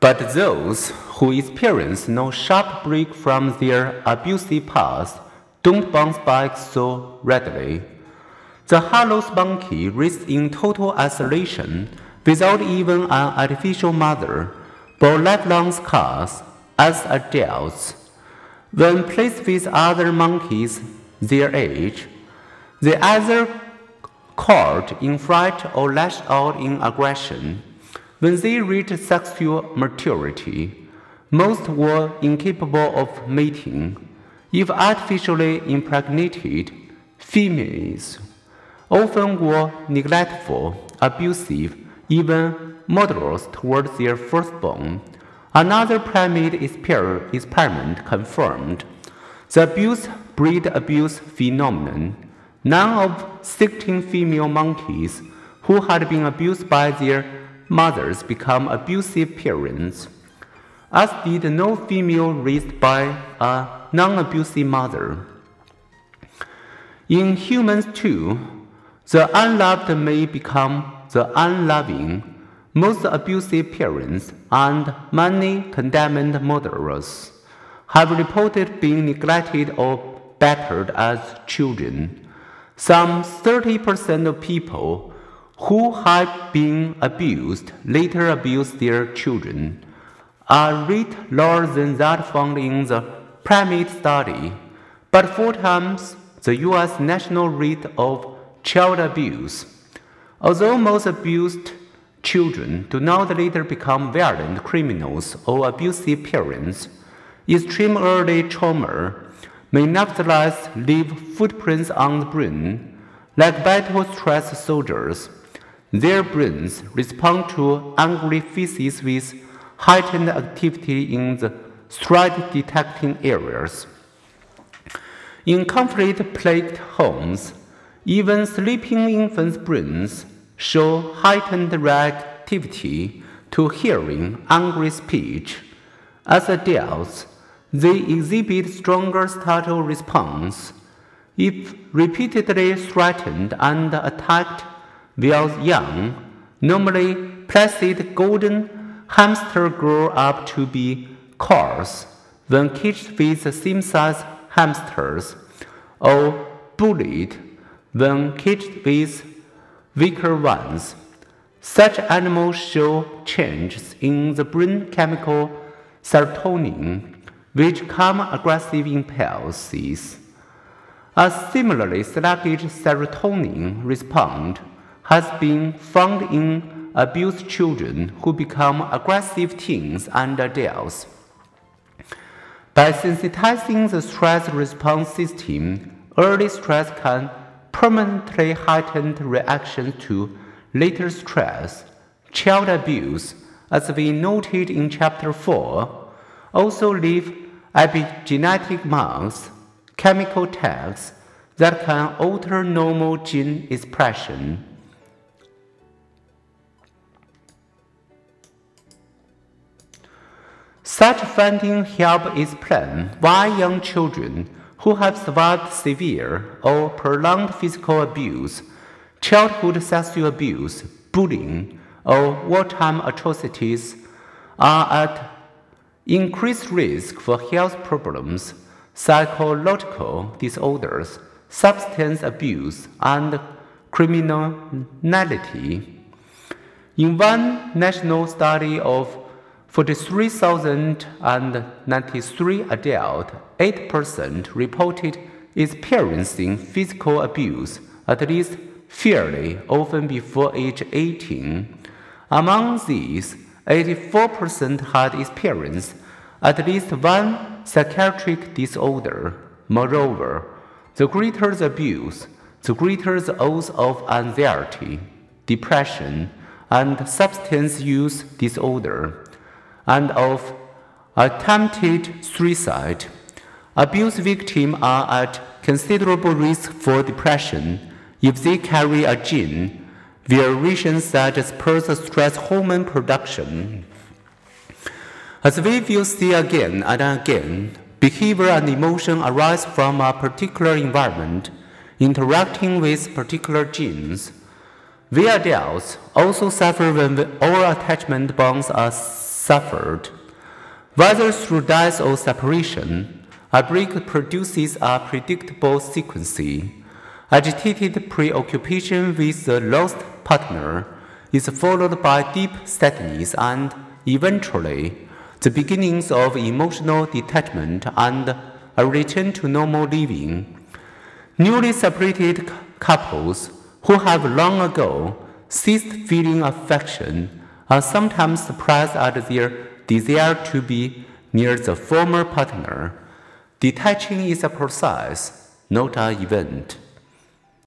But those who experience no sharp break from their abusive past don't bounce back so readily. The Harlows' monkey raised in total isolation without even an artificial mother bore lifelong scars as adults. When placed with other monkeys their age, they either called in fright or lashed out in aggression. When they reached sexual maturity, most were incapable of mating. If artificially impregnated, females often were neglectful, abusive, even murderous towards their firstborn. Another primate experiment confirmed the abuse breed abuse phenomenon. None of 16 female monkeys who had been abused by their mothers become abusive parents, as did no female raised by a non abusive mother. In humans, too, the unloved may become the unloving, most abusive parents and many condemned murderers have reported being neglected or battered as children. Some 30% of people who have been abused later abuse their children, a rate lower than that found in the primate study, but four times the US national rate of child abuse. Although most abused children do not later become violent criminals or abusive parents, extreme early trauma may nevertheless leave footprints on the brain. Like battle stressed soldiers, their brains respond to angry faces with heightened activity in the threat detecting areas. In conflict plagued homes, even sleeping infants' brains show heightened reactivity to hearing angry speech. As adults, they exhibit stronger startle response. If repeatedly threatened and attacked while young, normally placid golden hamster grow up to be coarse when caged with same-size hamsters, or bullied when caged with weaker ones. Such animals show changes in the brain chemical serotonin, which calm aggressive impulses. A similarly sluggish serotonin response has been found in abused children who become aggressive teens and adults. By sensitizing the stress response system, early stress can permanently heighten reaction to later stress. Child abuse, as we noted in chapter 4, also leave epigenetic marks, chemical tags that can alter normal gene expression. Such findings help explain why young children who have survived severe or prolonged physical abuse, childhood sexual abuse, bullying, or wartime atrocities are at increased risk for health problems, psychological disorders, substance abuse, and criminality. In one national study of 43,093 adults, 8% reported experiencing physical abuse at least fairly often before age 18. Among these, 84% had experienced at least one psychiatric disorder. Moreover, the greater the abuse, the greater the odds of anxiety, depression, and substance use disorder and of attempted suicide. Abuse victims are at considerable risk for depression if they carry a gene variation that spurs stress hormone production. As we will see again and again, behavior and emotion arise from a particular environment interacting with particular genes. We adults also suffer when our attachment bonds are suffered. Whether through death or separation, a break produces a predictable sequence. Agitated preoccupation with the lost partner is followed by deep sadness and eventually the beginnings of emotional detachment and a return to normal living. Newly separated couples who have long ago ceased feeling affection are sometimes surprised at their desire to be near the former partner. Detaching is a process, not an event.